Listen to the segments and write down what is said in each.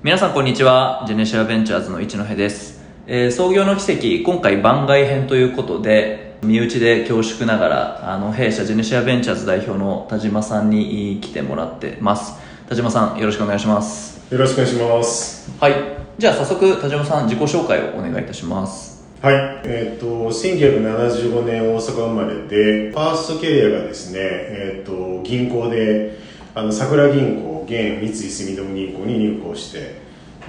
皆さんこんにちは。ジェネシアベンチャーズの一戸です、えー創業の奇跡今回番外編ということで身内で恐縮ながらあの弊社ジェネシアベンチャーズ代表の田島さんに来てもらってます。田島さんよろしくお願いします。よろしくお願いします。はい。じゃあ早速田島さん自己紹介をお願いいたします。はい。えっ、と、1975年大阪生まれで、ファーストキャリアがですね、えっ、と、銀行で、あの、桜銀行、現三井住友銀行に入行して、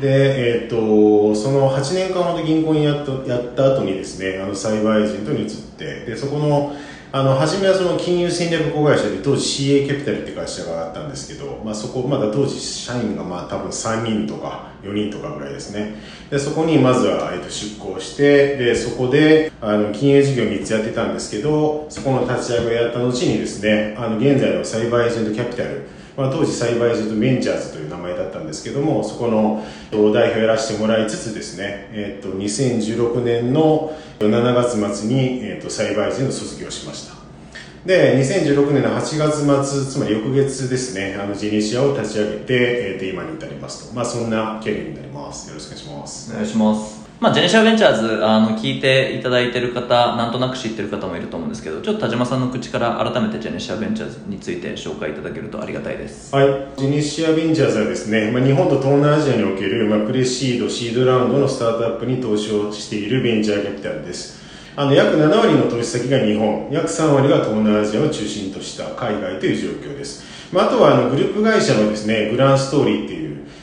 で、えっ、と、その8年間ほど銀行にやったやった後にですね、あの、サイバーエージェントに移って、で、そこの、あの、初めはその金融戦略子会社で、当時 CA キャピタルって会社があったんですけど、まあそこ、まだ当時社員がまあ多分3人とか4人とかぐらいですね。で、そこにまずは、えっと、出向して、で、そこで、あの、金融事業3つやってたんですけど、そこの立ち上げをやった後にですね、あの、現在のサイバーエージェントキャピタル、まあ、当時サイバーエージェントベンチャーズという名前だったんですけども、そこの代表をやらせてもらいつつですね、えっと、2016年の7月末に、えっと、サイバーエージェントを卒業しました。で、2016年の8月末、つまり翌月ですね、あの、ジェニシアを立ち上げて、えっと、今に至りますと。まあ、そんなキャリアになります。よろしくお願いします。お願いしますまあ、ジェネシアベンチャーズあの聞いていただいてる方なんとなく知ってる方もいると思うんですけどちょっと田島さんの口から改めてジェネシアベンチャーズについて紹介いただけるとありがたいですはい、ジェニシアベンチャーズはですね、まあ、日本と東南アジアにおける、まあ、プレシード、シードラウンドのスタートアップに投資をしているベンチャーキャピタルです。あの約7割の投資先が日本、約3割が東南アジアを中心とした海外という状況です。まあ、あとはあのグループ会社のですね、グランストーリーっていう、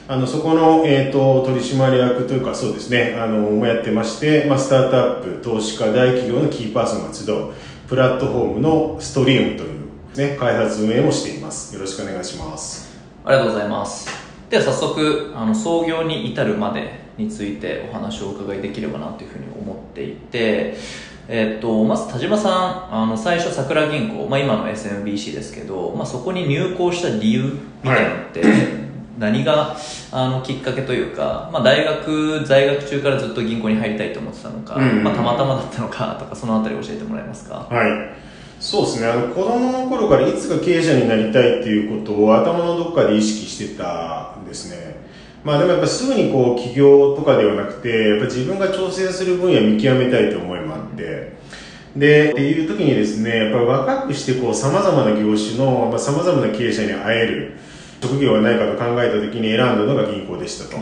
あのそこの、えー、と取締役というかそうですね、あのもやってまして、まあ、スタートアップ、投資家、大企業のキーパーソンが集うプラットフォームのストリームという、ね、開発運営もしています。よろしくお願いします。ありがとうございますでは早速あの創業に至るまでについてお話をお伺いできればなというふうに思っていてえっとまず田島さんあの最初桜銀行、まあ、今の SMBC ですけど、まあ、そこに入行した理由みたいなのって、何があのきっかけというか、まあ、大学在学中からずっと銀行に入りたいと思ってたのか、うんまあ、たまたまだったのかとかそのあたり教えてもらえますか？はい。そうですね。あの、子供の頃からいつか経営者になりたいっていうことを頭のどっかで意識してたんですね。まあでもやっぱすぐにこう起業とかではなくて、やっぱ自分が挑戦する分野見極めたいと思いもあって、で、っていう時にですね、やっぱり若くしてこう様々な業種の、まあ、様々な経営者に会える職業はないかと考えた時に選んだのが銀行でしたと。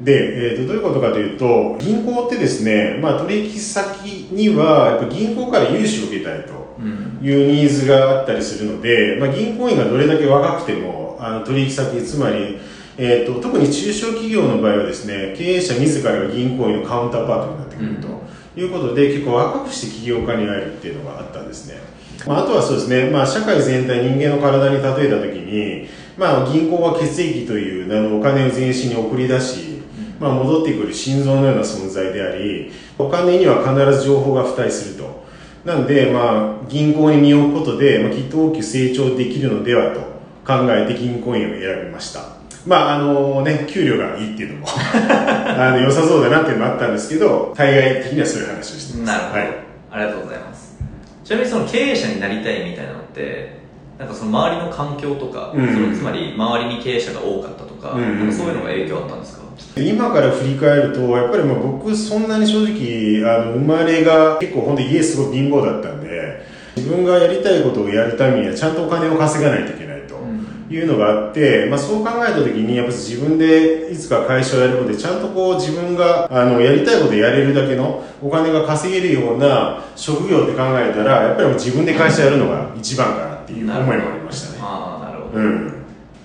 で、えー、とどういうことかというと銀行ってですね、まあ、取引先にはやっぱ銀行から融資を受けたいとうんいうニーズがあったりするので、まあ、銀行員がどれだけ若くてもあの取引先つまり、えー、と特に中小企業の場合はですね経営者自らが銀行員のカウンターパートになってくるということで、結構若くして起業家に会えるっていうのがあったんですね。まあ、あとはそうですね、まあ、社会全体人間の体に例えたときに、まあ、銀行は血液というあのお金を全身に送り出し、まあ、戻ってくる心臓のような存在でありお金には必ず情報が付帯すると。なんで、まあ、銀行に身を置くことで、まあ、きっと大きく成長できるのではと考えて銀行員を選びました。まああのね給料がいいっていうのも あの良さそうだなっていうのもあったんですけど対外的にはそういう話をしてます。なるほど、はい。ありがとうございますちなみにその経営者になりたいみたいなのってなんかその周りの環境とか、うん。そのつまり周りに経営者が多かったとか,、うんかそういうのが影響あったんですか？今から振り返るとやっぱりまあ僕そんなに正直あの生まれが結構本当に家すごい貧乏だったんで自分がやりたいことをやるためにはちゃんとお金を稼がないといけない。というのがあって、まあ、そう考えた時にやっぱ自分でいつか会社をやることでちゃんとこう自分があのやりたいことをやれるだけのお金が稼げるような職業って考えたらやっぱり自分で会社やるのが一番かなっていう思いもありましたね。ああなるほど、うん。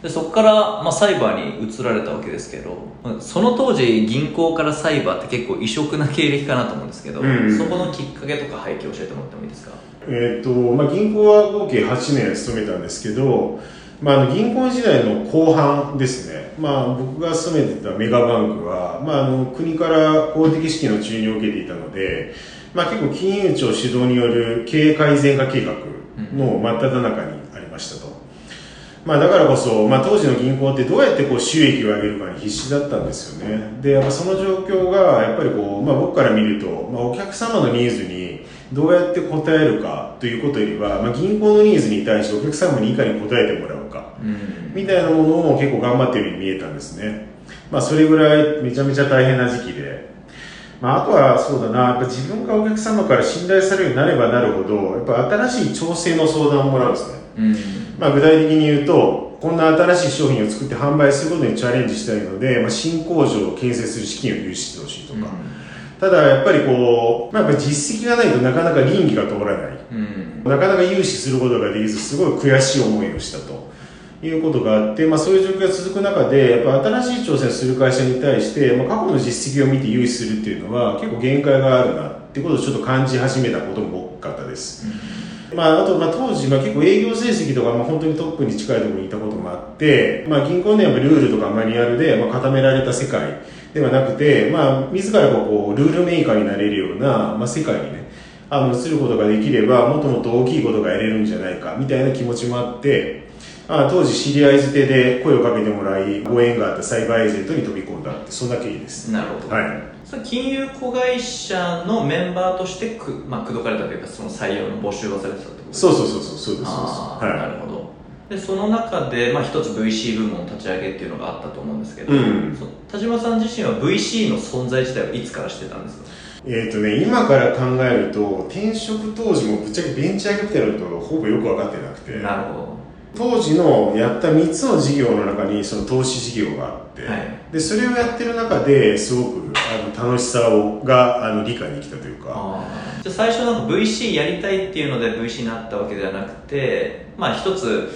でそこから、まあ、サイバーに移られたわけですけどその当時銀行からサイバーって結構異色な経歴かなと思うんですけど、うんそこのきっかけとか背景を教えてもらってもいいですか？えーとまあ、銀行は合計8年勤めたんですけど、まあ、あの銀行時代の後半ですね、まあ、僕が勤めてたメガバンクは、まあ、あの国から公的資金の注入を受けていたので、まあ、結構金融庁主導による経営改善化計画の真っ只中にありましたと。まあ、だからこそ、まあ、当時の銀行ってどうやってこう収益を上げるかに必死だったんですよね。でやっぱその状況がやっぱりこう、まあ、僕から見ると、まあ、お客様のニーズにどうやって応えるかということよりは、まあ、銀行のニーズに対してお客様にいかに応えてもらうみたいなものを結構頑張っているように見えたんですね、まあ、それぐらいめちゃめちゃ大変な時期で、まあ、あとはそうだな、やっぱ自分がお客様から信頼されるようになればなるほど、やっぱ新しい調整の相談をもらうんですね。うん。まあ、具体的に言うと、こんな新しい商品を作って販売することにチャレンジしたいので、まあ、新工場を建設する資金を融資してほしいとか、ただやっぱりこう、まあ、やっぱり実績がないとなかなか倫理が通らない。うん。なかなか融資することができず、すごい悔しい思いをしたということがあって、まあ、そういう状況が続く中で、やっぱ新しい挑戦する会社に対して、まあ、過去の実績を見て融資するっていうのは、結構限界があるなってことをちょっと感じ始めたことも多かったです。まあ、あと、まあ、当時、まあ、結構営業成績とか、まあ、本当にトップに近いところにいたこともあって、まあ、銀行のやっぱルールとかマニュアルで、まあ、固められた世界ではなくて、まあ、自らがこう、ルールメーカーになれるような、まあ、世界にね、あの、移ることができれば、もっともっと大きいことがやれるんじゃないか、みたいな気持ちもあって、あ当時知り合い捨てで声をかけてもらい、ご縁があったサイバーエージェントに飛び込んだって、そんな経緯です。なるほど、はい。その金融子会社のメンバーとしてく、まあ、口説かれたというかその採用の募集がされてたってことそうそうそうそう、そうです、そうです。はい。なるほどでその中で、まあ、一つ VC 部門立ち上げっていうのがあったと思うんですけど、うんそ田島さん自身は VC の存在自体はいつからしてたんですか？えーとね、今から考えると転職当時もぶっちゃけベンチャーキャピタルとほぼよく分かってなくてなるほ当時のやった3つの事業の中にその投資事業があって、はい。でそれをやってる中ですごくあの楽しさをがあの理解できたというどかじゃあ最初なんか VC やりたいっていうので VC になったわけではなくてまあ一つ、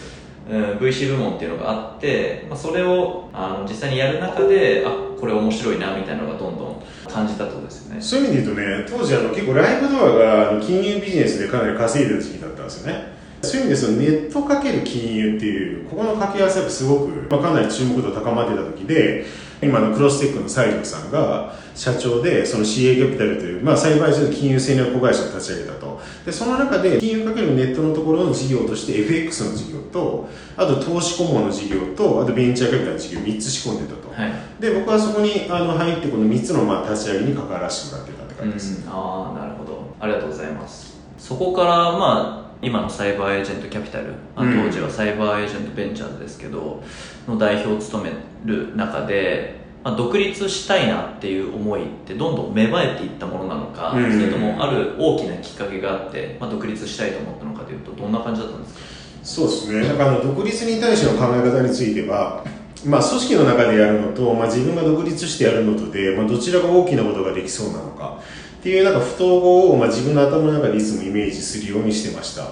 うん、VC 部門っていうのがあって、まあ、それをあの実際にやる中であこれ面白いなみたいなのがどんどん感じたとですよね。そういう意味で言うとね当時あの結構ライブドアが金融ビジネスでかなり稼いでた時期だったんですよねそういう意味でそのネットかける金融っていうここの掛け合わせがすごく、まあ、かなり注目度高まってた時で今のクロステックの西条さんが社長でその CA キャピタルという、まあ、栽培所の金融戦略子会社を立ち上げたと。でその中で金融かけるネットのところの事業として FX の事業とあと投資顧問の事業とあとベンチャーキャピタルの事業3つ仕込んでたと、はい。で僕はそこにあの入ってこの3つのまあ立ち上げに関わらせてもらってたって感じです、うん、ああなるほど。ありがとうございます。そこからまあ今のサイバーエージェントキャピタル、まあうん。当時はサイバーエージェントベンチャーズですけどの代表を務める中で、まあ、独立したいなっていう思いってどんどん芽生えていったものなのか、うん。それともある大きなきっかけがあって、まあ、独立したいと思ったのかというとどんな感じだったんですか？そうですね。なんかあの独立に対しての考え方についてはまあ、組織の中でやるのと、まあ、自分が独立してやるのとで、まあ、どちらが大きなことができそうなのかっていうなんか不統合を、まあ、自分の頭の中でいつもイメージするようにしてました。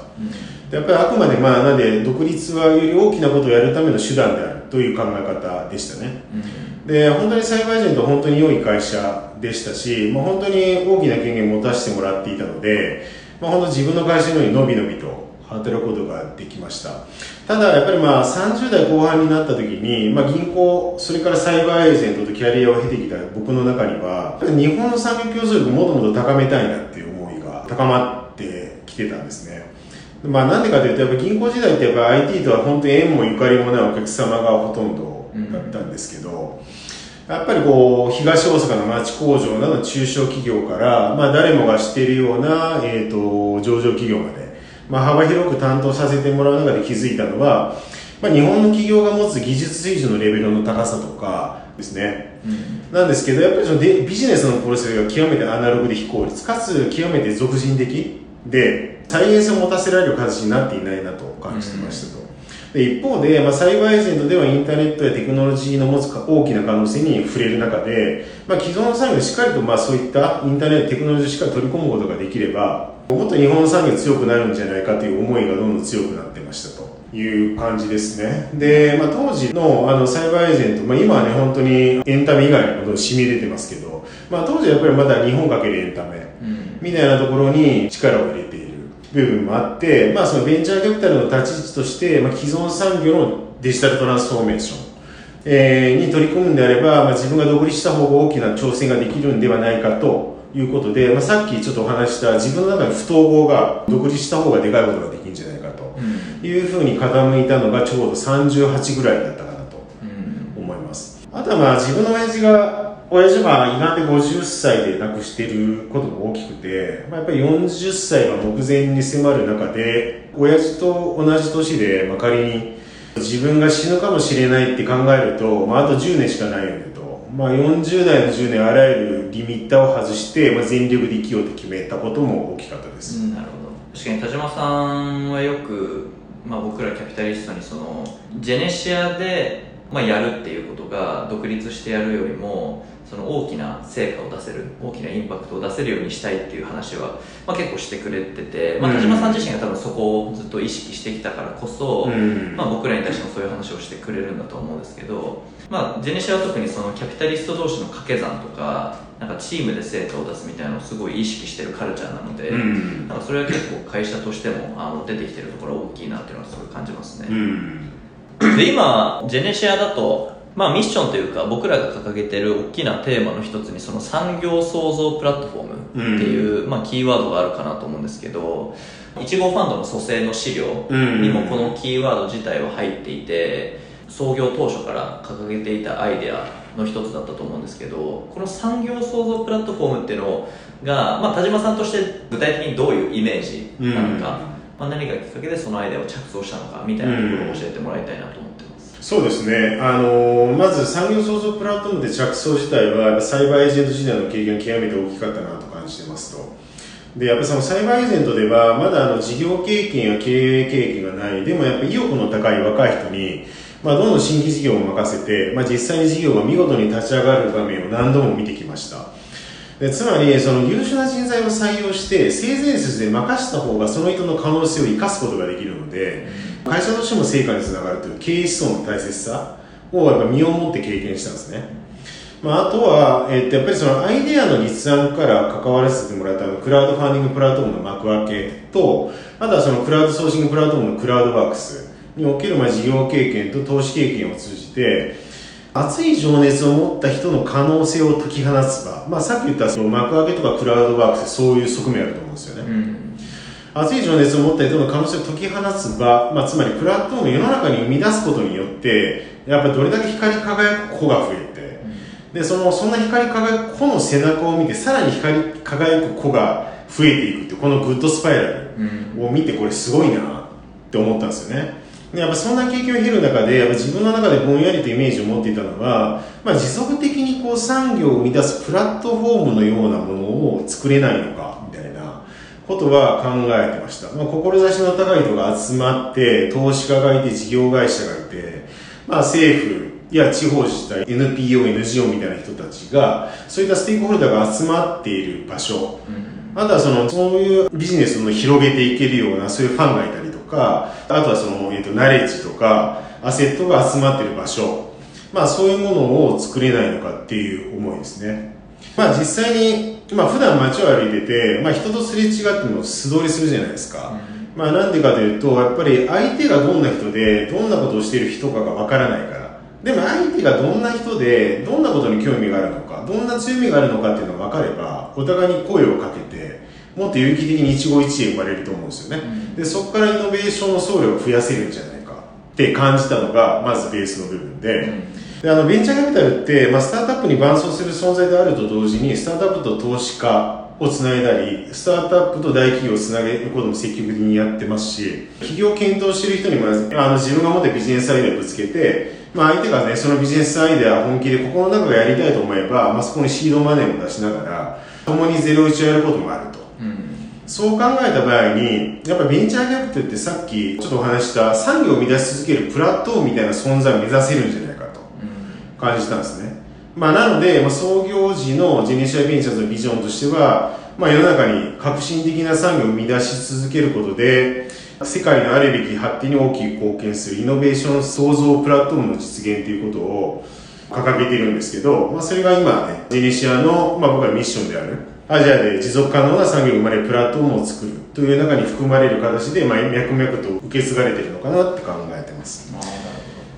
でやっぱりあくまでまあなんで独立はより大きなことをやるための手段であるという考え方でしたね。うん。で本当にサイバーエージェントは本当に良い会社でしたし、まあ、本当に大きな権限を持たせてもらっていたので、まあ、本当自分の会社のように伸び伸びと働くことができましたただやっぱりまあ30代後半になった時に、まあ、銀行それからサイバーエージェントとキャリアを経てきた僕の中には日本の産業競争力をもともと高めたいなっていう思いが高まってきてたんですね。まあなんでかというとやっぱ銀行時代ってやっぱ IT とは本当に縁もゆかりもないお客様がほとんどだったんですけど、やっぱりこう東大阪の町工場などの中小企業から、まあ、誰もが知っているような、えー、と上場企業まで、まあ、幅広く担当させてもらう中で気づいたのは、まあ、日本の企業が持つ技術水準のレベルの高さとかですねうんなんですけどやっぱりそのでビジネスのプロセスが極めてアナログで非効率かつ極めて俗人的で再現性を持たせられる形になっていないなと感じてましたと。で一方で、まあ、サイバーエージェントではインターネットやテクノロジーの持つか大きな可能性に触れる中で、まあ、既存の産業をしっかりと、まあ、そういったインターネットテクノロジーをしっかり取り込むことができればもっと日本の産業強くなるんじゃないかという思いがどんどん強くなってましたという感じですね。で、まあ、当時のあのサイバーエージェント、まあ、今はね本当にエンタメ以外にもどんどん染み出てますけど、まあ、当時はやっぱりまだ日本かけるエンタメうん。みたいなところに力を入れ部分もあって、まあ、そのベンチャーキャピタルの立ち位置として、まあ、既存産業のデジタルトランスフォーメーション、えーに取り組むんであれば、まあ、自分が独立した方が大きな挑戦ができるんではないかということで、まあ、さっきちょっとお話しした自分の中で不統合が独立した方がでかいことができるんじゃないかとうん。いうふうに傾いたのがちょうど38ぐらいだったかなとうん思います。あとはまあ自分の親父が親父は胃がんで50歳で亡くしてることも大きくて、まあ、やっぱり40歳が目前に迫る中で親父と同じ年で、まあ、仮に自分が死ぬかもしれないって考えると、まあ、あと10年しかないよねと。まあ、40代の10年あらゆるリミッターを外して、まあ、全力で生きようと決めたことも大きかったです、うん、なるほど。確かに田島さんはよく、まあ、僕らキャピタリストにそのジェネシアで、まあ、やるっていうことが独立してやるよりもその大きな成果を出せる大きなインパクトを出せるようにしたいっていう話は、まあ、結構してくれてて、まあ、田島さん自身が多分そこをずっと意識してきたからこそ、うん、まあ、僕らに対してもそういう話をしてくれるんだと思うんですけど、まあ、ジェネシアは特にそのキャピタリスト同士の掛け算とかなんかチームで成果を出すみたいなのをすごい意識してるカルチャーなので、うん、なんかそれは結構会社としてもあの出てきてるところは大きいなっていうのはすごい感じますね。うん。で今ジェネシアだとまあ、ミッションというか僕らが掲げてる大きなテーマの一つにその産業創造プラットフォームっていう、うん、まあ、キーワードがあるかなと思うんですけど1号ファンドの蘇生の資料にもこのキーワード自体は入っていて創業当初から掲げていたアイデアの一つだったと思うんですけどこの産業創造プラットフォームっていうのが、まあ、田島さんとして具体的にどういうイメージなのか、うん、まあ、何がきっかけでそのアイデアを着想したのかみたいなところを教えてもらいたいなと思ってます。そうですね、あのー、まず産業創造プラットフォームで着想自体は、サイバーエージェント時代の経験極めて大きかったなと感じてますと。で、やっぱそのサイバーエージェントでは、まだあの事業経験や経営経験がない、でもやっぱ意欲の高い若い人に、まあ、どんどん新規事業を任せて、まあ、実際に事業が見事に立ち上がる場面を何度も見てきました。でつまり、その優秀な人材を採用して、性善説で任した方がその人の可能性を生かすことができるので、会社としても成果につながるという経営思想の大切さをやっぱ身をもって経験したんですね。まあ、あとは、えっと、やっぱりそのアイデアの立案から関わらせてもらったクラウドファンディングプラットフォームのマクアケと、あとはそのクラウドソーシングプラットフォームのクラウドワークスにおけるまあ事業経験と投資経験を通じて、熱い情熱を持った人の可能性を解き放つ場、まあ、さっき言ったそのマクアケとかクラウドワークスそういう側面あると思うんですよね。うん熱い情熱を持った人の可能性を解き放つ場、まあ、つまりプラットフォームを世の中に生み出すことによってやっぱりどれだけ光り輝く個が増えて、でそのそんな光り輝く個の背中を見てさらに光り輝く個が増えていくってこの good spiralを見てこれすごいなって思ったんですよね。やっぱそんな経験を経る中でやっぱ自分の中でぼんやりとイメージを持っていたのは、まあ、持続的にこう産業を生み出すプラットフォームのようなものを作れないのことは考えてました。まあ、志の高い人が集まって、投資家がいて、事業会社がいて、まあ、政府や地方自治体、NPO、NGO みたいな人たちが、そういったステークホルダーが集まっている場所、うん、あとはその、そういうビジネスを広げていけるような、そういうファンがいたりとか、あとはその、えっ、と、ナレッジとか、アセットが集まっている場所、まあ、そういうものを作れないのかっていう思いですね。まあ、実際に、まあ普段街を歩いてて、まあ人とすれ違っても素通りするじゃないですか。うん、まあなんでかというと、やっぱり相手がどんな人で、どんなことをしている人かがわからないから。でも相手がどんな人で、どんなことに興味があるのか、どんな強みがあるのかっていうのが分かれば、お互いに声をかけて、もっと有機的に一期一会生まれると思うんですよね。うん、で、そこからイノベーションの総量を増やせるんじゃないかって感じたのが、まずベースの部分で、うんであのベンチャーキャピタルって、まあ、スタートアップに伴走する存在であると同時にスタートアップと投資家をつないだりスタートアップと大企業をつなげることも積極的にやってますし企業を検討している人にもあの自分が持ってビジネスアイデアをぶつけて、まあ、相手がねそのビジネスアイデア本気で心の中がやりたいと思えば、まあ、そこにシードマネーも出しながら共にゼロ一をやることもあると。うんそう考えた場合に、やっぱベンチャーキャピタルってさっきちょっとお話した産業を生み出し続けるプラットフォームみたいな存在を目指せるんじゃない感じたんですね。まあ、なので、まあ、創業時のジェネシアベンチャーズのビジョンとしては、まあ、世の中に革新的な産業を生み出し続けることで、世界のあるべき発展に大きく貢献するイノベーション創造プラットフォームの実現ということを掲げているんですけど、まあ、それが今ね、ジェネシアの、まあ、僕はミッションである、アジアで持続可能な産業を生まれるプラットフォームを作るという中に含まれる形で、まあ、脈々と受け継がれているのかなって考えてます。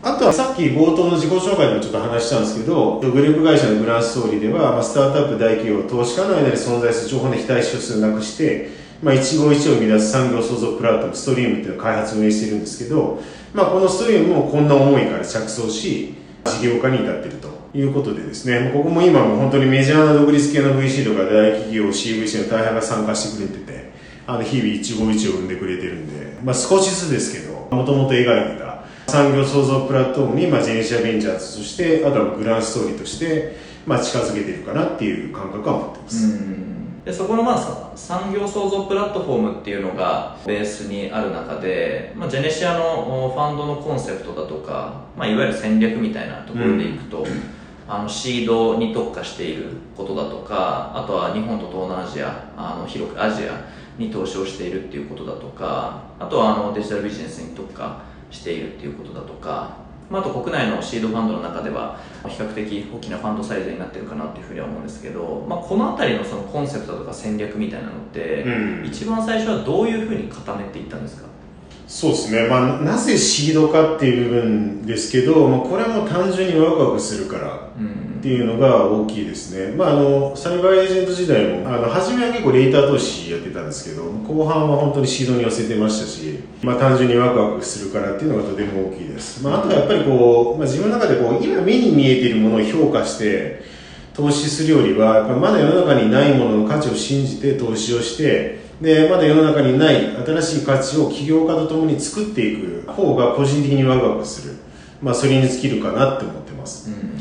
あとはさっき冒頭の自己紹介でもちょっと話したんですけど、グループ会社のグランストーリーでは、まあ、スタートアップ大企業、投資家の間に存在する情報の非対称数をなくして、まあ、一期一会を生み出す産業創造プラットフォーム、ストリームっていうのを開発運営してるんですけど、まあ、このストリームもこんな思いから着想し、事業化に至ってるということでですね、ここも今も本当にメジャーな独立系の VC とか大企業、CVC の大半が参加してくれてて、あの日々一期一会を生んでくれてるんで、まあ、少しずつですけど、もともと描いてた産業創造プラットフォームに、まあ、ジェネシアベンチャーズとしてあとはグランストーリーとして、まあ、近づけてるかなっていう感覚は持ってます、うん。でそこのまあさ産業創造プラットフォームっていうのがベースにある中で、まあ、ジェネシアのおファンドのコンセプトだとか、まあ、いわゆる戦略みたいなところでいくと、あのシードに特化していることだとかあとは日本と東南アジアあの広くアジアに投資をしているっていうことだとかあとはあのデジタルビジネスに特化しているっていうことだとか、まあ、あと国内のシードファンドの中では比較的大きなファンドサイズになってるかなっていうふうには思うんですけど、まあ、この辺りのそのコンセプトとか戦略みたいなのって、うん。一番最初はどういうふうに固めていったんですか？そうですね、まあ、ななぜシードかっていう部分ですけど、まあ、これはもう単純にワクワクするから。うんっていうのが大きいですね、まあ、あのサイバーエージェント時代もあの初めは結構レーター投資やってたんですけど後半は本当にシードに寄せてましたし、まあ、単純にワクワクするからっていうのがとても大きいです、まあ、あとはやっぱりこう、まあ、自分の中でこう今目に見えているものを評価して投資するよりはやっぱまだ世の中にないものの価値を信じて投資をしてでまだ世の中にない新しい価値を起業家とともに作っていく方が個人的にワクワクする、まあ、それに尽きるかなって思ってます。うん。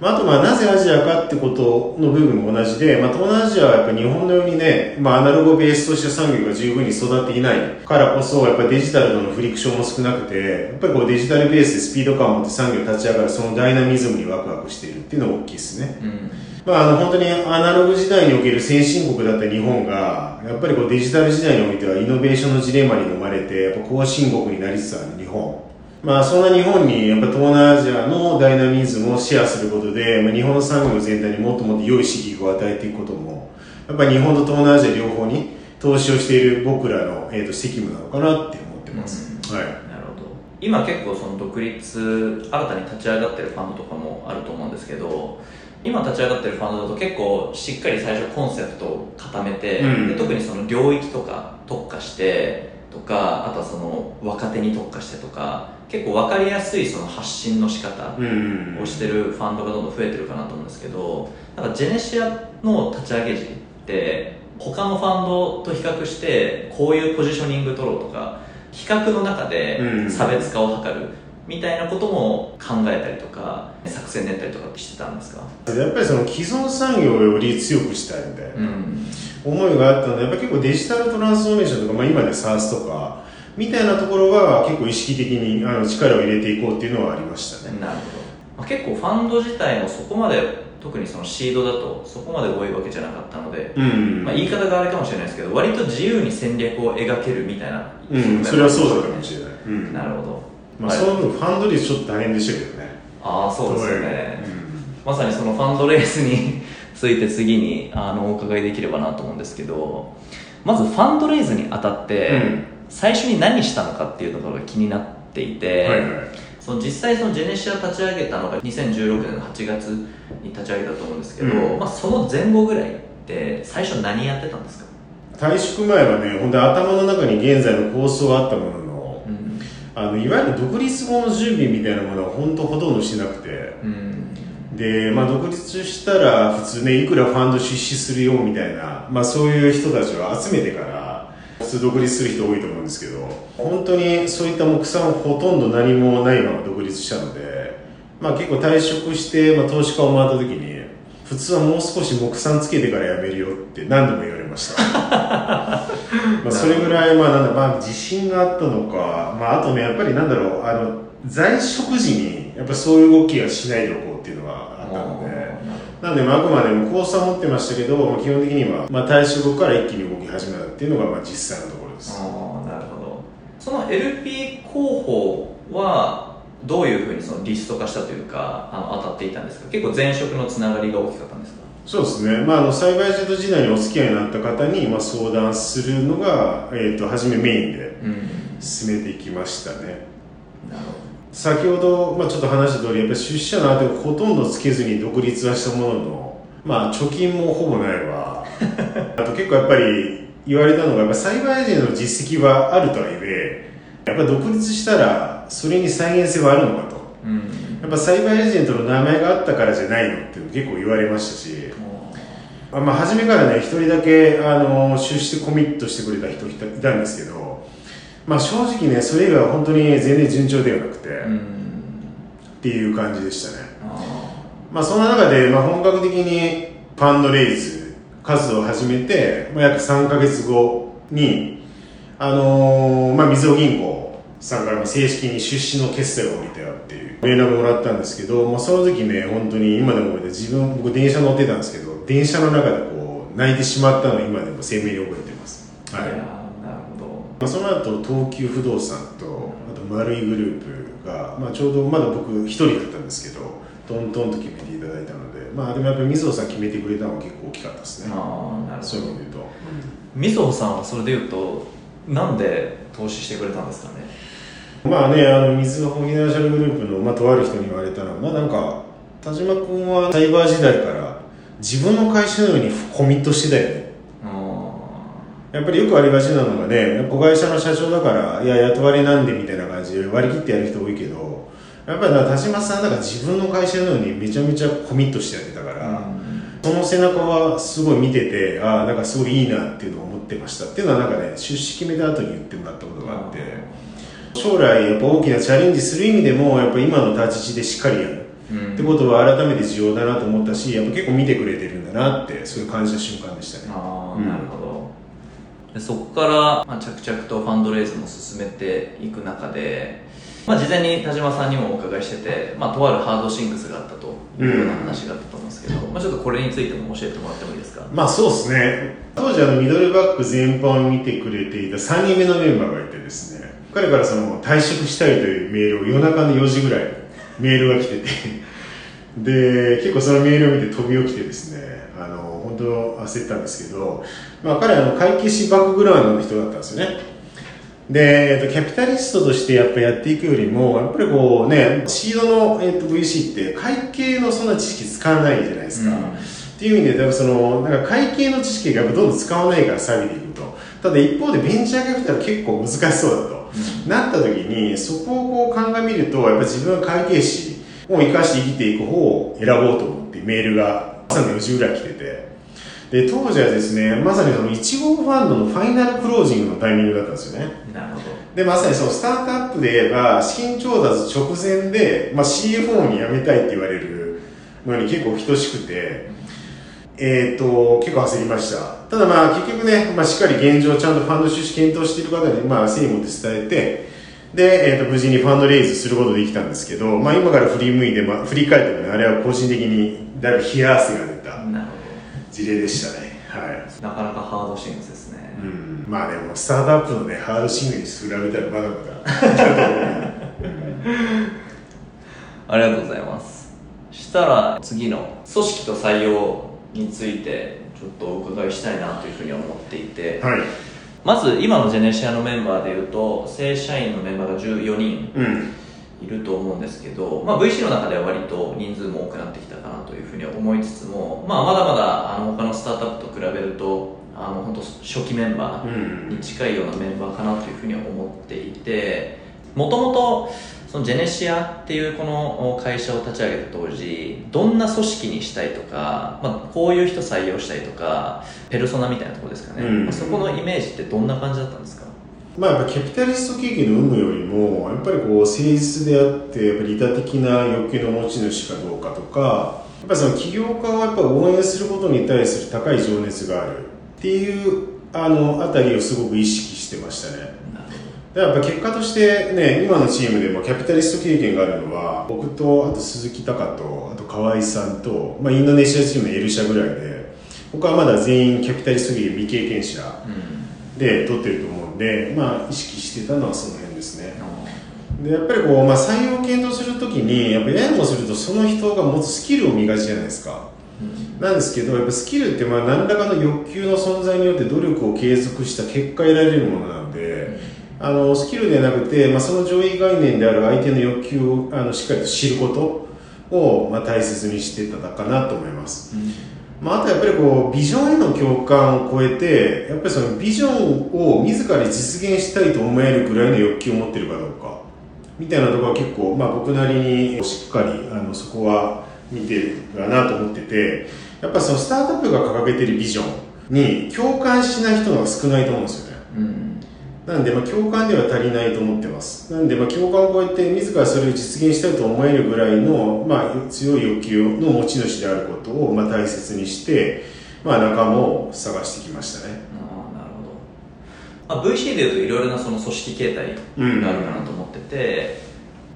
まあ、あとまあなぜアジアかってことの部分も同じで、まあ、東南アジアはやっぱ日本のようにね、まあ、アナログをベースとした産業が十分に育っていないからこそやっぱりデジタルとのフリクションも少なくてやっぱりこうデジタルベースでスピード感を持って産業立ち上がるそのダイナミズムにワクワクしているっていうのが大きいですね。うんまあ、あの本当にアナログ時代における先進国だった日本がやっぱりこうデジタル時代においてはイノベーションのジレンマに飲まれてやっぱ後進国になりつつある日本まあそんな日本にやっぱ東南アジアのダイナミズムをシェアすることで、まあ、日本の産業全体にもっともっと良い刺激を与えていくこともやっぱり日本と東南アジア両方に投資をしている僕らの、えー、と責務なのかなって思ってます、はい。なるほど。今結構その独立新たに立ち上がってるファンドとかもあると思うんですけど今立ち上がってるファンドだと結構しっかり最初コンセプトを固めて、うん。で特にその領域とか特化してとかあとはその若手に特化してとか結構分かりやすいその発信の仕方うん。をしてるファンドがどんどん増えてるかなと思うんですけどなんかジェネシアの立ち上げ時って他のファンドと比較してこういうポジショニング取ろうとか企画の中でうん。差別化を図るみたいなことも考えたりとか作戦練ったりとかしてたんですか？やっぱりその既存産業をより強くしたいみたいな、うん。思いがあったのでやっぱ結構デジタルトランスフォーメーションとか、まあ、今で SARS とかみたいなところは結構意識的にあの力を入れていこうっていうのはありましたね。なるほど、まあ、結構ファンド自体もそこまで特にそのシードだとそこまで多いわけじゃなかったので、うん、まあ、言い方があれかもしれないですけど割と自由に戦略を描けるみたいな、うん、それはそうだかもしれない、うんなるほど、まあ、はい。その分ファンド率ちょっと大変でしたけどね。ああそうですよね、うまさにそのファンドレースについて次にあのお伺いできればなと思うんですけどまずファンドレイズにあたって、うん最初に何したのかっていうところが気になっていて、はいはい。その実際そのジェネシア立ち上げたのが2016年の8月に立ち上げたと思うんですけど、うん。まあ、その前後ぐらいって最初何やってたんですか、退職前はね本当に頭の中に現在の構想があったもののうん。あのいわゆる独立後の準備みたいなものは本当ほとんどしてなくて。うん。で、まあ、独立したら普通ねいくらファンド出資するよみたいな、まあ、そういう人たちを集めてから普通独立する人多いと思うんですけど本当にそういった目算ほとんど何もないまま独立したので、まあ、結構退職して、まあ、投資家を回った時に普通はもう少し目算つけてから辞めるよって何度も言われました。まあそれぐらい、まあなんだまあ、自信があったのか、まあ、あとねやっぱりなんだろうあの在職時にやっぱそういう動きはしないでおこうっていうのがあったので。なんで、まあ、あくまでもコースは持ってましたけど、まあ、基本的には、まあ、退職後から一気に動き始めたっていうのが、まあ、実際のところです。ああなるほどその LP 候補はどういうふうにそのリスト化したというかあの当たっていたんですか？結構前職のつながりが大きかったんですか？そうですね。まあ、あの、栽培ジェット時代にお付き合いになった方に、まあ、相談するのが、えっ、と、初めメインでうん進めていきましたね。なるほ先ほど、まあ、ちょっと話した通り、やっぱり出社の後ほとんどつけずに独立はしたものの、まあ、貯金もほぼないわ。あと結構やっぱり言われたのが、やっぱ栽培エージェントの実績はあるとはいえ、やっぱり独立したら、それに再現性はあるのかと。どうんやっぱ栽培エージェントの名前があったからじゃないのって結構言われましたし、あまあ、初めからね、一人だけ、あの、出資してコミットしてくれた人いたんですけど、まあ正直ねそれ以外は本当に全然順調ではなくて、うん。っていう感じでしたね。あまあそんな中で、まあ、本格的にファンドレイズ活動を始めて、まあ、約3ヶ月後にあのーまあみずほ銀行さんから正式に出資の決済を降りたよっていう連絡もらったんですけど、まあ、その時ね本当に今でも覚えて自分僕電車乗ってたんですけど電車の中でこう泣いてしまったのを今でも鮮明に覚えてます。はいまあ、その後東急不動産とあと丸いグループが、まあ、ちょうどまだ僕一人だったんですけどトントンと決めていただいたのでまあでもやっぱり水野さん決めてくれたのは結構大きかったですね。どああなるほど。そういう意味で言うと、みそさんはそれで言うとなんで投資してくれたんですかね？まあねあの水野フィナンシャルグループの、まあ、とある人に言われたのはまあなんか田島君はサイバー時代から自分の会社のようにコミットしてたよね。あやっぱりよくありがちなのがね子会社の社長だからいや雇われなんでみたいな感じで割り切ってやる人多いけどやっぱり田島さんなんか自分の会社のようにめちゃめちゃコミットしてやってたから、その背中はすごい見ててああなんかすごいいいなっていうのを思ってました。っていうのはなんかね出資決めた後に言ってもらったことがあって将来やっぱ大きなチャレンジする意味でもやっぱ今の立ち位置でしっかりやる。うんってことは改めて重要だなと思ったしやっぱ結構見てくれてるんだなってそういう感じた瞬間でしたね。ああ、うんなるほど。でそこから、まあ、着々とファンドレイズも進めていく中で、まあ、事前に田島さんにもお伺いしてて、まあ、とあるハードシンクスがあったというような話があったと思うんですけど、まあ、ちょっとこれについても教えてもらってもいいですか？まあそうですね。当時あのミドルバック全般を見てくれていた3人目のメンバーがいてですね彼からその退職したいというメールを夜中の4時ぐらいメールが来ててで結構そのメールを見て飛び起きてですね本当焦ったんですけど、まあ、彼はあの会計士バックグラウンドの人だったんですよねで、えっと、キャピタリストとしてやっぱやっていくよりもやっぱりこうねシードの、えっと、VC って会計のそんな知識使わないじゃないですか、うんっていう意味で、だからその、なんか会計の知識がやっぱどんどん使わないから錆びていくと。ただ一方でベンチャーキャピタル結構難しそうだと。なった時に、そこをこう鑑みると、やっぱ自分は会計士を生かして生きていく方を選ぼうと思ってメールが朝の4時ぐらい来てて。で、当時はですね、まさにその1号ファンドのファイナルクロージングのタイミングだったんですよね。なるほどで、まさにそのスタートアップで言えば、資金調達直前で、まあ、CFO に辞めたいって言われるのに結構等しくて、えっ、と、結構焦りました。ただまあ結局ね、まあしっかり現状ちゃんとファンド出資検討している方に、まあ誠意を持って伝えて、で、えっ、と、無事にファンドレイズすることができたんですけど、まあ今から振り向いて、まあ振り返ってもね、あれは個人的にだいぶ冷や汗が出たなるほ事例でしたね。はい。どなかなかハードシングスですね、うん、まあでもスタートアップのねハードシングルに比べたらまだまだ。ありがとうございます。したら次の組織と採用についてちょっとお伺いしたいなというふうに思っていて、はい。まず今のジェネシアのメンバーでいうと正社員のメンバーが14人うんいると思うんですけど、まあ、VC の中では割と人数も多くなってきたかなというふうに思いつつも、まあ、まだまだあの他のスタートアップと比べるとあの本当初期メンバーに近いようなメンバーかなというふうに思っていてもともとそのジェネシアっていうこの会社を立ち上げた当時どんな組織にしたいとか、まあ、こういう人採用したいとかペルソナみたいなところですかね、うん。まあそこのイメージってどんな感じだったんですか？まあやっぱキャピタリスト経験の有無よりもやっぱりこう誠実であってやっぱり利他的な欲求の持ち主かどうかとかやっぱりその起業家をやっぱ応援することに対する高い情熱がある。っていうあのあたりをすごく意識してましたね。なるでやっぱ結果としてね今のチームでもキャピタリスト経験があるのは僕とあと鈴木隆とあと河合さんと、まあ、インドネシアチームのエルシャぐらいで他はまだ全員キャピタリスト経験未経験者で取ってると思うんで、まあ、意識してたのはその辺ですね。あでやっぱりこう、まあ、採用を検討するときにやっぱややもするとその人が持つスキルを磨くじゃないですか。うん。なんですけどやっぱスキルってまあ何らかの欲求の存在によって努力を継続した結果得られるものなのであのスキルではなくて、まあ、その上位概念である相手の欲求をあのしっかりと知ることを、まあ、大切にしていただかなと思いますまあ、あとやっぱりこうビジョンへの共感を超えてやっぱりそのビジョンを自ら実現したいと思えるぐらいの欲求を持ってるかどうかみたいなところは結構、まあ、僕なりにしっかりあのそこは見てるかなと思っててやっぱそのスタートアップが掲げてるビジョンに共感しない人が少ないと思うんですよ。なんで、まあ、共感では足りないと思ってます。なんで、まあ、共感を超えて、自らそれを実現したいと思えるぐらいの、まあ、強い欲求の持ち主であることを、まあ、大切にして、まあ、仲間を探してきましたね。ああなるほど、まあ、VC でいうといろいろなその組織形態があるかなと思ってて、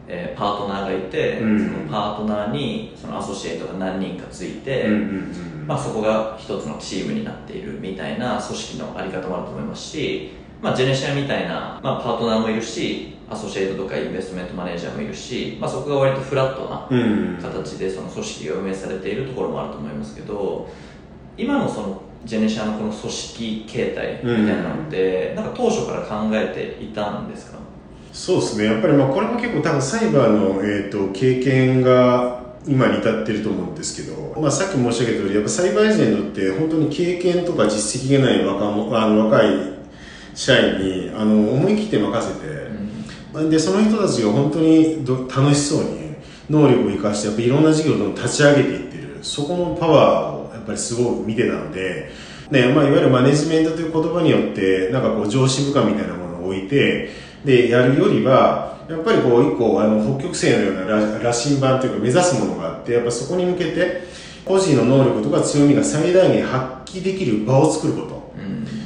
えーパートナーがいて、うんそのパートナーにそのアソシエイトが何人かついて、うんうんうんまあ、そこが一つのチームになっているみたいな組織のあり方もあると思いますし、まあ、ジェネシアみたいな、まあ、パートナーもいるしアソシエイトとかインベストメントマネージャーもいるし、まあ、そこが割とフラットなうん。形でその組織が運営されているところもあると思いますけど今のそのジェネシアのこの組織形態みたいなのって、なんか当初から考えていたんですか？そうですね、やっぱりまあこれも結構多分サイバーの、えー、と経験が今に至ってると思うんですけど、まあ、さっき申し上げた通りやっぱサイバーエージェントって本当に経験とか実績がない若者あの若い社員にあの思い切って任せて、でその人たちが本当にど楽しそうに能力を生かしてやっぱいろんな事業を立ち上げていってる。そこのパワーをやっぱりすごく見てたので、ねまあ、いわゆるマネジメントという言葉によってなんかこう上司部下みたいなものを置いてでやるよりはやっぱりこう一個あの北極星のような羅羅針盤というか目指すものがあってやっぱそこに向けて個人の能力とか強みが最大限発揮できる場を作ること。うん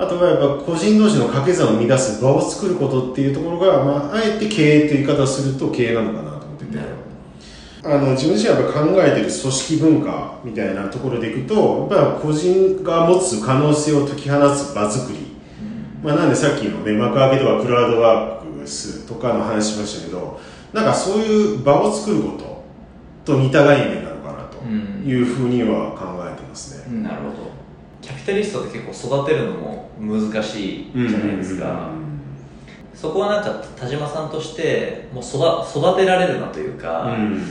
あとはやっぱ個人同士の掛け算を生み出す場を作ることっていうところが、まあ、あえて経営という言い方をすると経営なのかなと思ってて。あの自分自身はやっぱ考えてる組織文化みたいなところでいくとやっぱ個人が持つ可能性を解き放つ場作り、まあ、なんでさっきのね幕開けとかクラウドワークスとかの話しましたけどなんかそういう場を作ることと似た概念なのかなというふうには考えてますね。なるほどキャピタリストって結構育てるのも難しいじゃないですか、そこはなんか田島さんとしてもう育育てられるなというか、うん。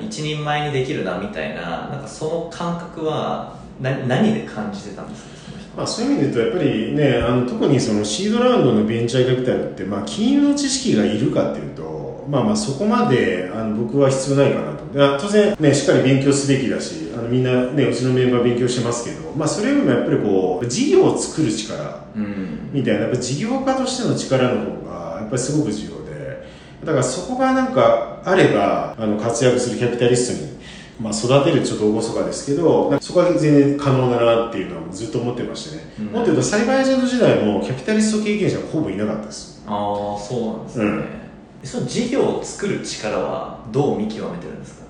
一人前にできるなみたいななんかその感覚はな何で感じてたんですか？まあ、そういう意味で言うとやっぱりねあの特にそのシードラウンドのベンチャーキャピタルって、まあ、金融の知識がいるかっていうと、まあ、まあそこまであの僕は必要ないかなと。当然、ね、しっかり勉強すべきだしあのみんな、ね、うちのメンバー勉強してますけど、まあ、それよりもやっぱりこう事業を作る力うん。みたいなやっぱ事業家としての力の方がやっぱりすごく重要でだからそこがなんかあればあの活躍するキャピタリストに、まあ、育てるちょっと厳かですけどそこは全然可能だなっていうのはずっと思ってましてね、うん。もっと言うとサイバーエージェント時代もキャピタリスト経験者はほぼいなかったです。ああそうなんですね、うんその事業を作る力はどう見極めてるんですか？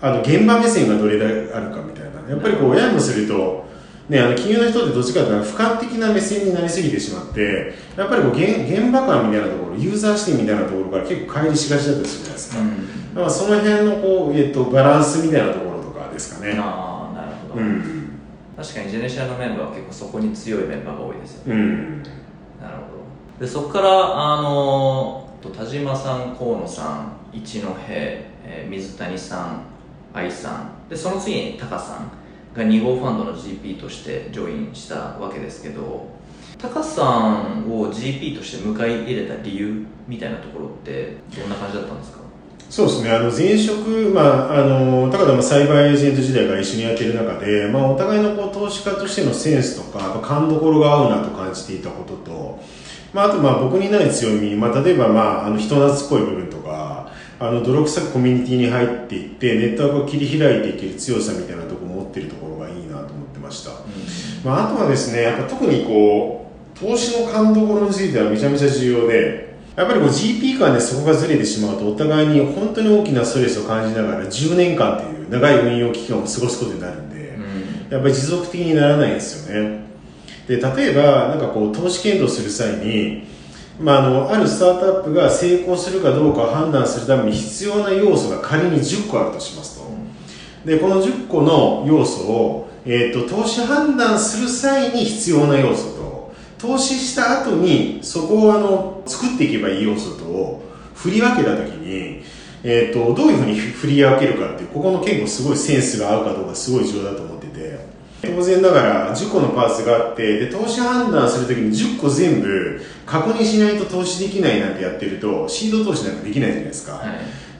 あの現場目線がどれだけあるかみたいな。やっぱりこう親もするとね、あの金融の人ってどっちかというと俯瞰的な目線になりすぎてしまってやっぱりこう現現場感みたいなところユーザー視点みたいなところから結構乖離しがちだったりするじゃないですか、ん。だからその辺のこう、えっと、バランスみたいなところとかですかね。ああなるほど、うん。確かにジェネシアのメンバーは結構そこに強いメンバーが多いですよね、うん。なるほど。でそこからあのと田島さん河野さん一戸、えー水谷さん愛さんでその次にタカさんが2号ファンドの GP としてジョインしたわけですけどタカさんを GP として迎え入れた理由みたいなところってどんな感じだったんですか？そうですね。あの、前職、まあ、あの、高田もサイバーエージェント時代から一緒にやってる中で、まあ、お互いのこう、投資家としてのセンスとか、やっぱ勘どころが合うなと感じていたことと、まあ、あと、まあ、僕にない強み、まあ、例えば、まあ、あの、人懐っこい部分とか、あの、泥臭くコミュニティに入っていって、ネットワークを切り開いていける強さみたいなところを持っているところがいいなと思ってました。まあ、あとはですね、やっぱ特にこう、投資の勘どころについてはめちゃめちゃ重要で、やっぱりこう GP 間でそこがずれてしまうと、お互いに本当に大きなストレスを感じながら10年間という長い運用期間を過ごすことになるんで、うんやっぱり持続的にならないんですよね。で、例えば、なんかこう、投資検討する際に、まあ、あの、あるスタートアップが成功するかどうかを判断するために必要な要素が仮に10個あるとしますと。で、この10個の要素を、えっ、と、投資判断する際に必要な要素と、投資した後にそこをあの、作っていけばいい要素と振り分けたときに、えっ、と、どういうふうに振り分けるかっていう、ここの結構すごいセンスが合うかどうかすごい重要だと思ってて、当然ながら10個のパーツがあって、で、投資判断するときに10個全部確認しないと投資できないなんてやってると、シード投資なんかできないじゃないですか。はい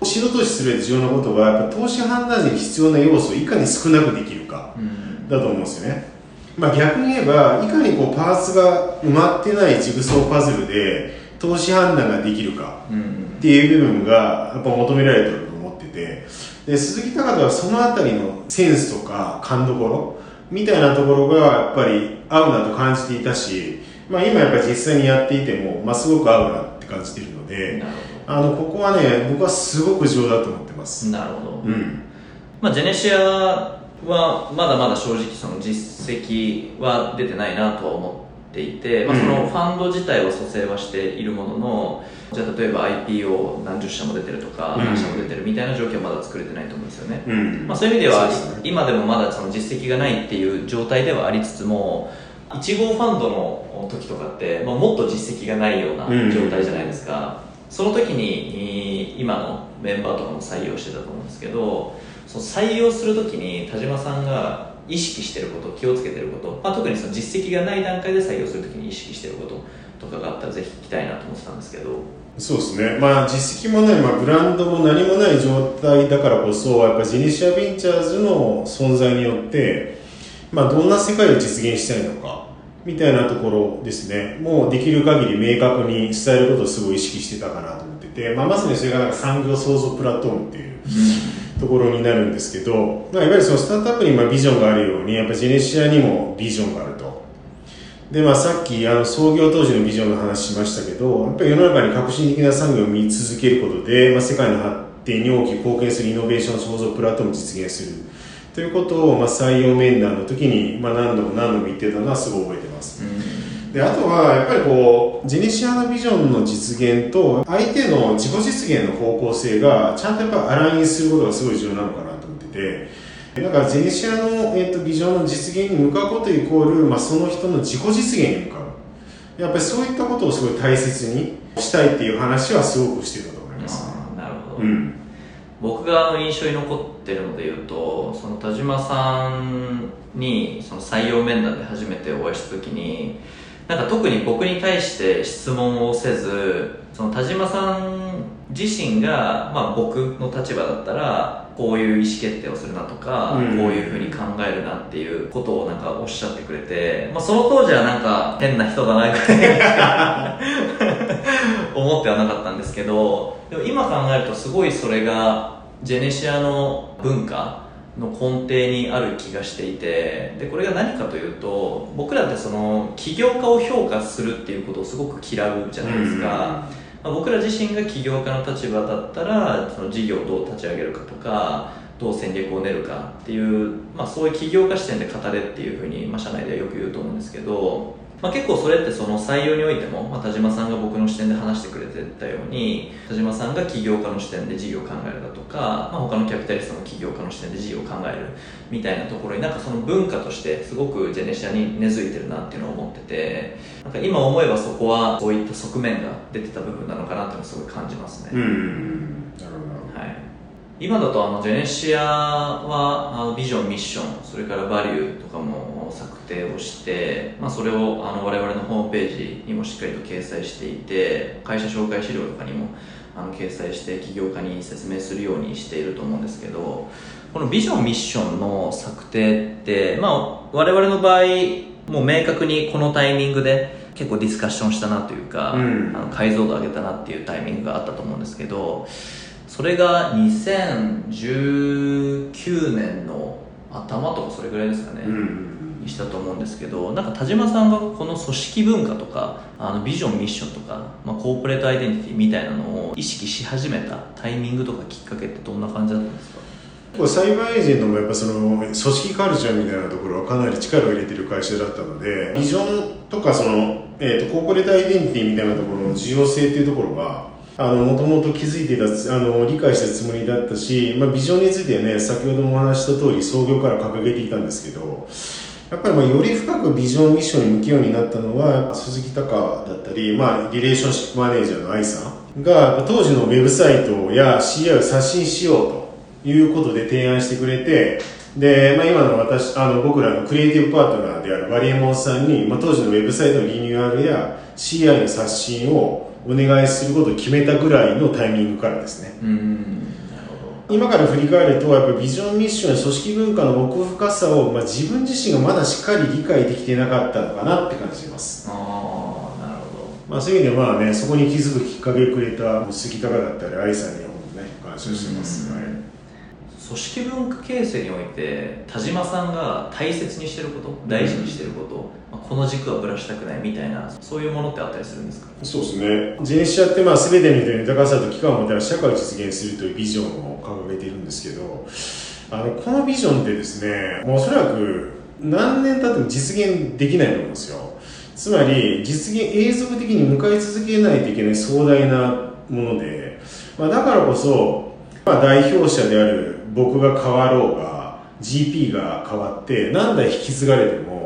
シード投資する上で重要なことは、やっぱ投資判断時に必要な要素をいかに少なくできるか。うんだと思うんですよね。まあ、逆に言えばいかにこうパーツが埋まってないジグソーパズルで投資判断ができるかっていう部分がやっぱ求められてると思っててで鈴木隆はその辺りのセンスとか勘どころみたいなところがやっぱり合うなと感じていたし、まあ、今やっぱり実際にやっていても、まあ、すごく合うなって感じているのであのここはね僕はすごく上だと思ってます。なるほど、うん。まあ、ジェネシアはまだまだ正直その実績は出てないなとは思っていて、まあ、そのファンド自体は蘇生はしているものの、じゃあ例えば IPO 何十社も出てるとか何社も出てるみたいな状況はまだ作れてないと思うんですよね、うん。まあ、そういう意味では今でもまだその実績がないっていう状態ではありつつも1号ファンドの時とかって、まあ、もっと実績がないような状態じゃないですか、その時にい今のメンバーとかも採用してたと思うんですけどその採用する時に田島さんが意識してること気をつけてること、まあ、特にその実績がない段階で採用する時に意識してることとかがあったらぜひ聞きたいなと思ってたんですけど。そうですね、まあ、実績もない、まあ、ブランドも何もない状態だからこそやっぱジェニシア・ベンチャーズの存在によって、まあ、どんな世界を実現したいのかみたいなところですね。もうできる限り明確に伝えることをすごい意識してたかなと思ってて、まあ、まさにそれがなんか産業創造プラットフォームっていうところになるんですけど、まあ、いわゆるそのスタートアップにまビジョンがあるようにやっぱジェネシアにもビジョンがあると。で、まあ、さっきあの創業当時のビジョンの話しましたけどやっぱり世の中に革新的な産業を見続けることで、まあ、世界の発展に大きく貢献するイノベーション創造プラットフォームを実現する。ということを、ま、採用面談の時に、ま、何度も何度も言ってたのはすごい覚えてます。であとはやっぱりこうジェニシアのビジョンの実現と相手の自己実現の方向性がちゃんとやっぱアラインすることがすごい重要なのかなと思ってて。だからジェニシアの、えー、とビジョンの実現に向かうことイコール、まあ、その人の自己実現に向かう。やっぱりそういったことをすごい大切にしたいっていう話はすごくしてたと思います。ねなるほど、うん。僕があの印象に残ってるので言うとその田島さんにその採用面談で初めてお会いした時になんか特に僕に対して質問をせずその田島さん自身が、まあ、僕の立場だったらこういう意思決定をするなとか、うん。こういうふうに考えるなっていうことをなんかおっしゃってくれて、まあ、その当時はなんか変な人だなぐらい 思ってはなかったんですけどでも今考えるとすごいそれがジェネシアの文化の根底にある気がしていてでこれが何かというと僕らってその起業家を評価するっていうことをすごく嫌うじゃないですか、まあ僕ら自身が起業家の立場だったらその事業をどう立ち上げるかとかどう戦略を練るかっていう、まあ、そういう起業家視点で語れっていうふうに、まあ、社内ではよく言うと思うんですけど、まあ、結構それってその採用においても、まあ、田島さんが僕の視点で話してくれてたように田島さんが起業家の視点で事業を考えるだとか、まあ、他のキャピタリストの起業家の視点で事業を考えるみたいなところになんかその文化としてすごくジェネシアに根付いてるなっていうのを思っててなんか今思えばそこはそういった側面が出てた部分なのかなっていうのをすごい感じますね。うん。なるほど。はい、今だとあのジェネシアはあのビジョンミッションそれからバリューとかも策定をして、まあ、それをあの我々のホームページにもしっかりと掲載していて会社紹介資料とかにもあの掲載して起業家に説明するようにしていると思うんですけどこのビジョンミッションの策定って、まあ、我々の場合もう明確にこのタイミングで結構ディスカッションしたなというか、うん。あの解像度上げたなっていうタイミングがあったと思うんですけどそれが2019年の頭とかそれぐらいですかね、うんしたと思うんですけどなんか田島さんがこの組織文化とかあのビジョンミッションとか、まあ、コーポレートアイデンティティみたいなのを意識し始めたタイミングとかきっかけってどんな感じだったんですか？これサイバーエージェントもやっぱその組織カルチャーみたいなところはかなり力を入れてる会社だったのでビジョンとかその、えー、とコーポレートアイデンティティみたいなところの重要性っていうところはあのもともと気づいていたあの理解したつもりだったし、まあ、ビジョンについてはね先ほどもお話した通り創業から掲げていたんですけどやっぱりまあより深くビジョンミッションに向きようになったのは鈴木隆だったり、まあ、リレーションシップマネージャーの愛さんが当時のウェブサイトや CI を刷新しようということで提案してくれてで、まあ、今の私あの僕らのクリエイティブパートナーであるバリエモンさんに、まあ、当時のウェブサイトのリニューアルや CI の刷新をお願いすることを決めたぐらいのタイミングからですね。うん。今から振り返るとやっぱビジョンミッション組織文化の奥深さを、まあ、自分自身がまだしっかり理解できてなかったのかなって感じます。ああなるほど。まあ、そういう意味ではまあねそこに気づくきっかけをくれた杉高だったり愛さんには本当ね感謝してます、はい組織文化形成において田島さんが大切にしてること大事にしてること、まあこの軸はぶらしたくないみたいなそういうものってあったりするんですか？そうですね。ジェネシアってまあ全ての人に豊かさと機会をもたらす社会を実現するというビジョンを掲げているんですけどあのこのビジョンってですねおそらく何年経っても実現できないと思うんですよ。つまり実現永続的に向かい続けないといけない壮大なもので、まあ、だからこそ、まあ、代表者である僕が変わろうが GP が変わって何代引き継がれても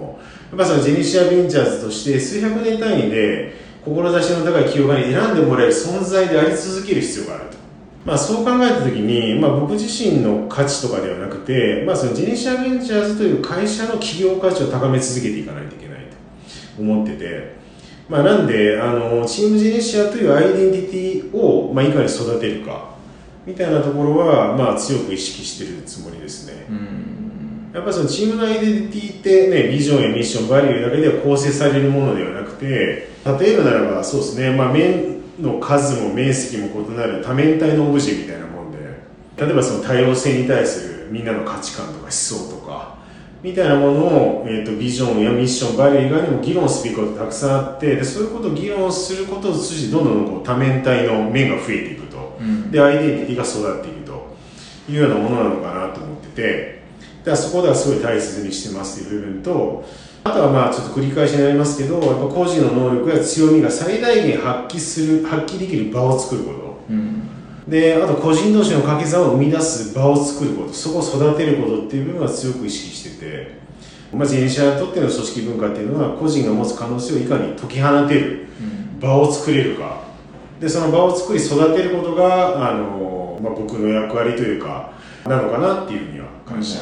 っぱそのジェニシア・ベンチャーズとして数百年単位で志の高い企業家に選んでもらえる存在であり続ける必要があると。まあ、そう考えたときに、まあ、僕自身の価値とかではなくて、まあ、そのジェネシア・ベンチャーズという会社の企業価値を高め続けていかないといけないと思ってて、まあ、なんであのチームジェネシアというアイデンティティを、まあ、いかに育てるかみたいなところは、まあ、強く意識してるつもりですね。うんやっぱりそのチームのアイデンティティってね、ビジョンやミッション、バリューだけでは構成されるものではなくて、例えばならばそうですね、まあ面の数も面積も異なる多面体のオブジェみたいなもんで、例えばその多様性に対するみんなの価値観とか思想とか、みたいなものを、えー、とビジョンやミッション、バリュー以外にも議論すべきことたくさんあって、でそういうことを議論することを通じて、どんどんこう多面体の面が増えていくと。うんでアイデンティティが育っていくというようなものなのかなと思っててだからそこではすごい大切にしてますという部分とあとはまあちょっと繰り返しになりますけどやっぱ個人の能力や強みが最大限発揮する発揮できる場を作ること。うん。であと個人同士の掛け算を生み出す場を作ること。そこを育てることっていう部分は強く意識してて、まあ、自転車にとっての組織文化っていうのは個人が持つ可能性をいかに解き放てるうん。場を作れるか。でその場を作り育てることがあの、まあ、僕の役割というかなのかなっていうふうには感じ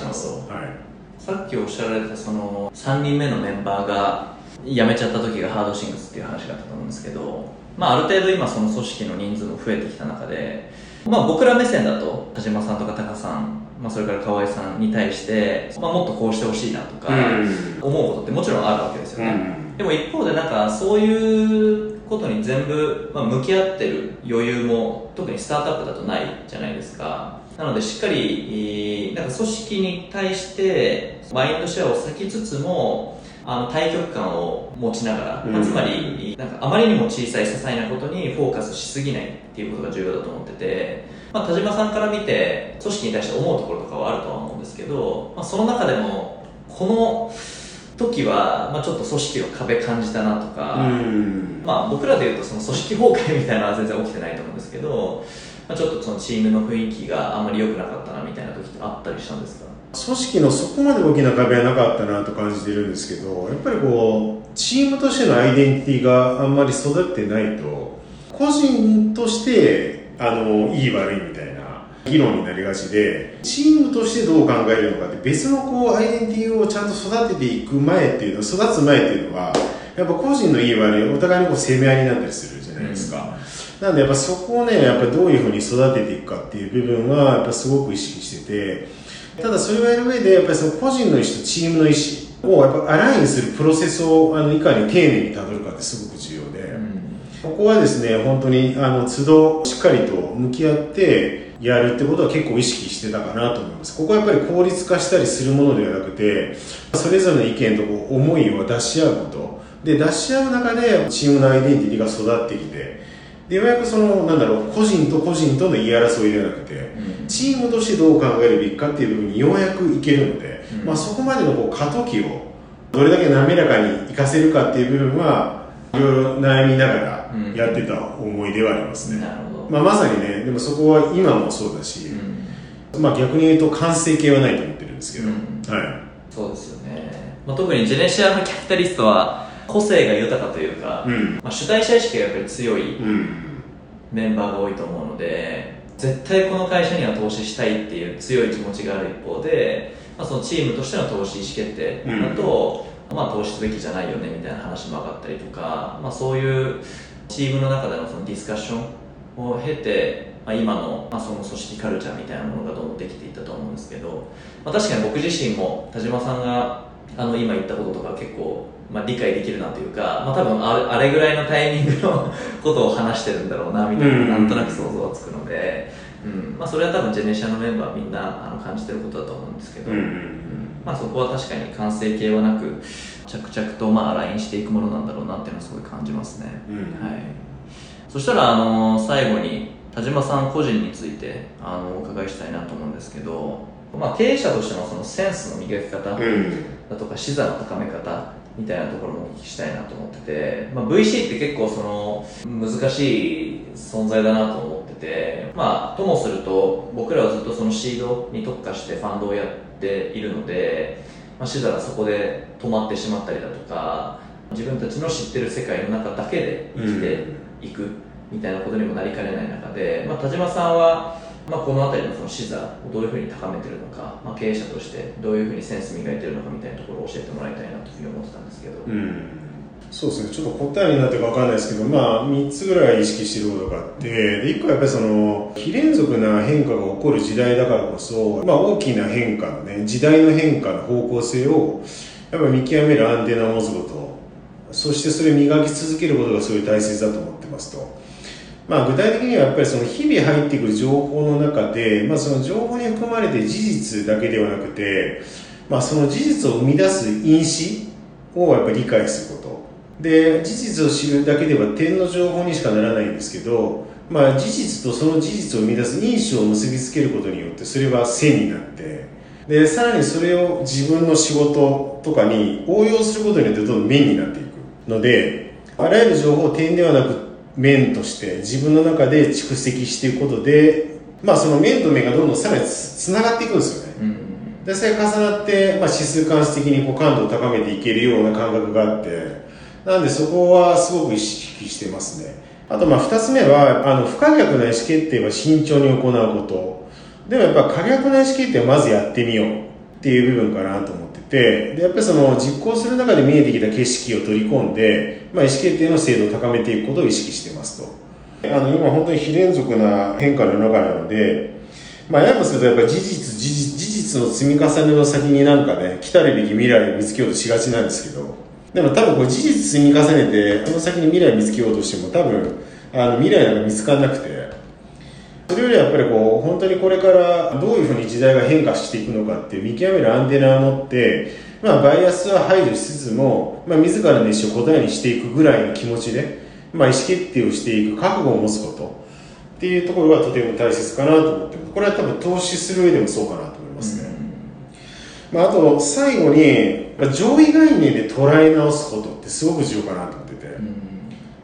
はい、さっきおっしゃられたその3人目のメンバーが辞めちゃった時がハードシングスっていう話があったと思うんですけど、まあ、ある程度今その組織の人数も増えてきた中で、まあ、僕ら目線だと田島さんとかタカさん、まあ、それから河合さんに対して、まあ、もっとこうしてほしいなとか思うことってもちろんあるわけですよね、でも一方でなんかそういうことに全部、まあ、向き合ってる余裕も特にスタートアップだとないじゃないですかなのでしっかりえーなんか組織に対してマインドシェアを割きつつもあの対極感を持ちながら、まあうん。つまりなんかあまりにも小さい些細なことにフォーカスしすぎないっていうことが重要だと思ってて、まあ、田島さんから見て組織に対して思うところとかはあるとは思うんですけど、まあ、その中でもこの時は、まあ、ちょっと組織の壁感じたなとか、うん。まあ、僕らでいうとその組織崩壊みたいなのは全然起きてないと思うんですけど、まあ、ちょっとそのチームの雰囲気があんまり良くなかったなみたいな時ってあったりしたんですか？組織のそこまで大きな壁はなかったなと感じてるんですけどやっぱりこうチームとしてのアイデンティティがあんまり育ってないと個人としてあのいい悪いみたいな議論になりがちでチームとしてどう考えるのかって別のこうアイデンティティをちゃんと育てていく前っていうの育つ前っていうのはやっぱ個人のいい悪いお互いにこう攻め合いになったりするじゃないですか、なんでやっぱそこをねやっぱりどういうふうに育てていくかっていう部分はやっぱすごく意識してて。ただそれをやる上でやっぱりその個人の意思とチームの意思をやっぱアラインするプロセスをあのいかに丁寧にたどるかってすごく重要で、ここはですね本当にあの都度しっかりと向き合ってやるってことは結構意識してたかなと思います。ここはやっぱり効率化したりするものではなくてそれぞれの意見とこう思いを出し合うこと。で出し合う中でチームのアイデンティティが育ってきてでようやくそのなんだろう個人と個人との言い争いではなくてチームとしてどう考えるべきかっていう部分にようやくいけるので、うん。まあ、そこまでのこう過渡期をどれだけ滑らかに活かせるかっていう部分はいろいろ悩みながらうん。やってた思いではありますね、なるほど、まあ、まさにねでもそこは今もそうだし、うん。まあ、逆に言うと完成形はないと思ってるんですけど、うん。はい。そうですよね、まあ、特にジェネシアのキャピタリストは個性が豊かというか、うん。まあ、主体者意識がやっぱり強いうん。メンバーが多いと思うので絶対この会社には投資したいっていう強い気持ちがある一方で、まあ、そのチームとしての投資意思決定だと、まあ、投資すべきじゃないよねみたいな話も上がったりとか、まあ、そういうチームの中でのそのディスカッションを経て、まあまあ、今の,、まあその組織カルチャーみたいなものがどんどんできていったと思うんですけど、まあ、確かに僕自身も田島さんがあの今言ったこととか結構、まあ、理解できるなというか、まあ、多分あれあれぐらいのタイミングの ことを話してるんだろうなみたいな、なんとなく想像はつくので、うん。まあ、それは多分ジェネシアのメンバーみんなあの感じてることだと思うんですけど、まあ、そこは確かに完成形はなく着々とまあラインしていくものなんだろうなっていうのはすごい感じますね、はい。そしたらあの最後に田島さん個人についてあのお伺いしたいなと思うんですけど、まあ、経営者としてのそのセンスの磨き方だとか視座の高め方みたいなところもお聞きしたいなと思ってて、まあ、VC って結構その難しい存在だなと思っててまあともすると僕らはずっとそのシードに特化してファンドをやっているので、まあ、視座がそこで止まってしまったりだとか自分たちの知ってる世界の中だけで生きていくみたいなことにもなりかねない中で、まあ、田島さんはまあ、この辺りのその視座をどういうふうに高めてるのか、まあ、経営者としてどういうふうにセンス磨いてるのかみたいなところを教えてもらいたいなというふうに思ってたんですけど、うん、そうですね。ちょっと答えになってるか分かんないですけど、まあ、3つぐらい意識してることがあってで1個はやっぱりその非連続な変化が起こる時代だからこそ、まあ、大きな変化のね時代の変化の方向性をやっぱ見極めるアンテナを持つことそしてそれを磨き続けることがすごい大切だと思ってますと。まあ、具体的にはやっぱりその日々入ってくる情報の中で、まあ、その情報に含まれて事実だけではなくて、まあ、その事実を生み出す因子をやっぱり理解すること。で事実を知るだけでは点の情報にしかならないんですけど、まあ、事実とその事実を生み出す因子を結びつけることによってそれは線になってでさらにそれを自分の仕事とかに応用することによってどんどん面になっていくのであらゆる情報を点ではなく面として自分の中で蓄積していくことで、まあ、その面と面がどんどんさらにつながっていくんですよね、うん、でそれ重なって、まあ、指数関数的にこう感度を高めていけるような感覚があってなんでそこはすごく意識してますね。あとまあ2つ目はあの不可逆な意思決定は慎重に行うこと。でもやっぱ可逆な意思決定はまずやってみようっていう部分かなと思っててでやっぱりその実行する中で見えてきた景色を取り込んで、まあ、意思決定の精度を高めていくことを意識してますと。あの今本当に非連続な変化の中なので、まあ、やもするとやっぱり事実事実の積み重ねの先になんかね来たるべき未来を見つけようとしがちなんですけどでも多分これ事実積み重ねてその先に未来を見つけようとしても多分あの未来なんか見つからなくてそれよりやっぱりこう本当にこれからどういうふうに時代が変化していくのかっていう見極めるアンテナを持って、まあ、バイアスは排除しつつも、まあ、自らの意思を答えにしていくぐらいの気持ちで、まあ、意思決定をしていく覚悟を持つことっていうところがとても大切かなと思ってこれは多分投資する上でもそうかなと思いますね、うん、まあ、あと最後に上位概念で捉え直すことってすごく重要かなと思って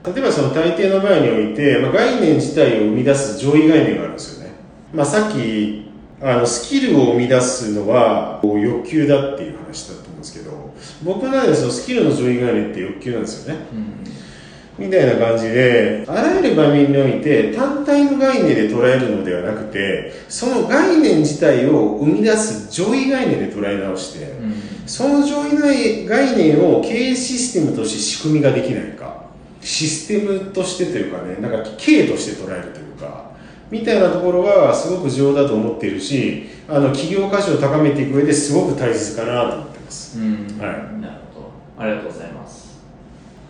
例えばその大抵の場合において、まあ、概念自体を生み出す上位概念があるんですよね、まあ、さっきあのスキルを生み出すのは欲求だっていう話だと思うんですけど僕の中でそのスキルの上位概念って欲求なんですよね、うん、みたいな感じであらゆる場面において単体の概念で捉えるのではなくてその概念自体を生み出す上位概念で捉え直して、うん、その上位概念を経営システムとして仕組みができないかシステムとしてというかねなんか経として捉えるというかみたいなところがすごく重要だと思っているしあの企業価値を高めていく上ですごく大切かなと思ってます、はい、なるほど。ありがとうございます。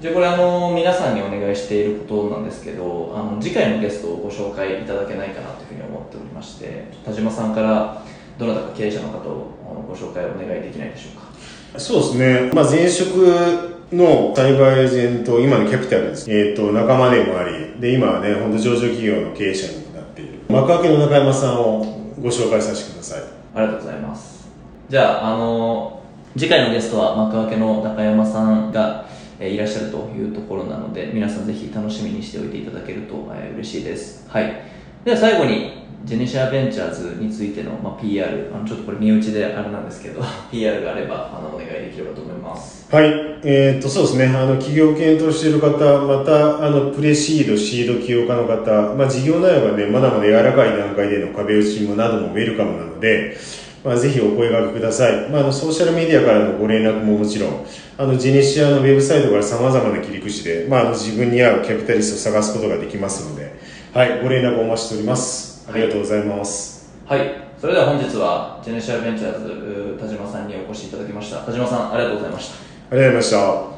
じゃあこれあの皆さんにお願いしていることなんですけどあの次回のゲストをご紹介いただけないかなというふうに思っておりまして田島さんからどなたか経営者の方をご紹介お願いできないでしょうか？そうですね、まあ、前職のサイバーエージェント、今のキャピタルです。えっ、ー、と、仲間でもあり、で、今はね、本当上場企業の経営者になっている。幕開けの中山さんをご紹介させてください。ありがとうございます。じゃあ、あの、次回のゲストは幕開けの中山さんが、えー、いらっしゃるというところなので、皆さんぜひ楽しみにしておいていただけると、えー、嬉しいです。はい。では最後に、ジェネシアベンチャーズについての、まあ、PR あのちょっとこれ身内であれなんですけど PR があればあのお願いできればと思いますはいえー、っとそうですねあの企業検討している方またあのプレシードシード起業家の方、まあ、事業内容がねまだまだ柔らかい段階での壁打ちもなどもウェルカムなのでまあ、ぜひお声掛けください。まあ、あのソーシャルメディアからのご連絡ももちろん、あのジェネシアのウェブサイトから様々な切り口で、まあ、あの自分に合うキャピタリストを探すことができますので、はい、ご連絡お待ちしております。ありがとうございます。はい。それでは本日は、ジェネシアベンチャーズ、う田島さんにお越しいただきました。田島さん、ありがとうございました。ありがとうございました。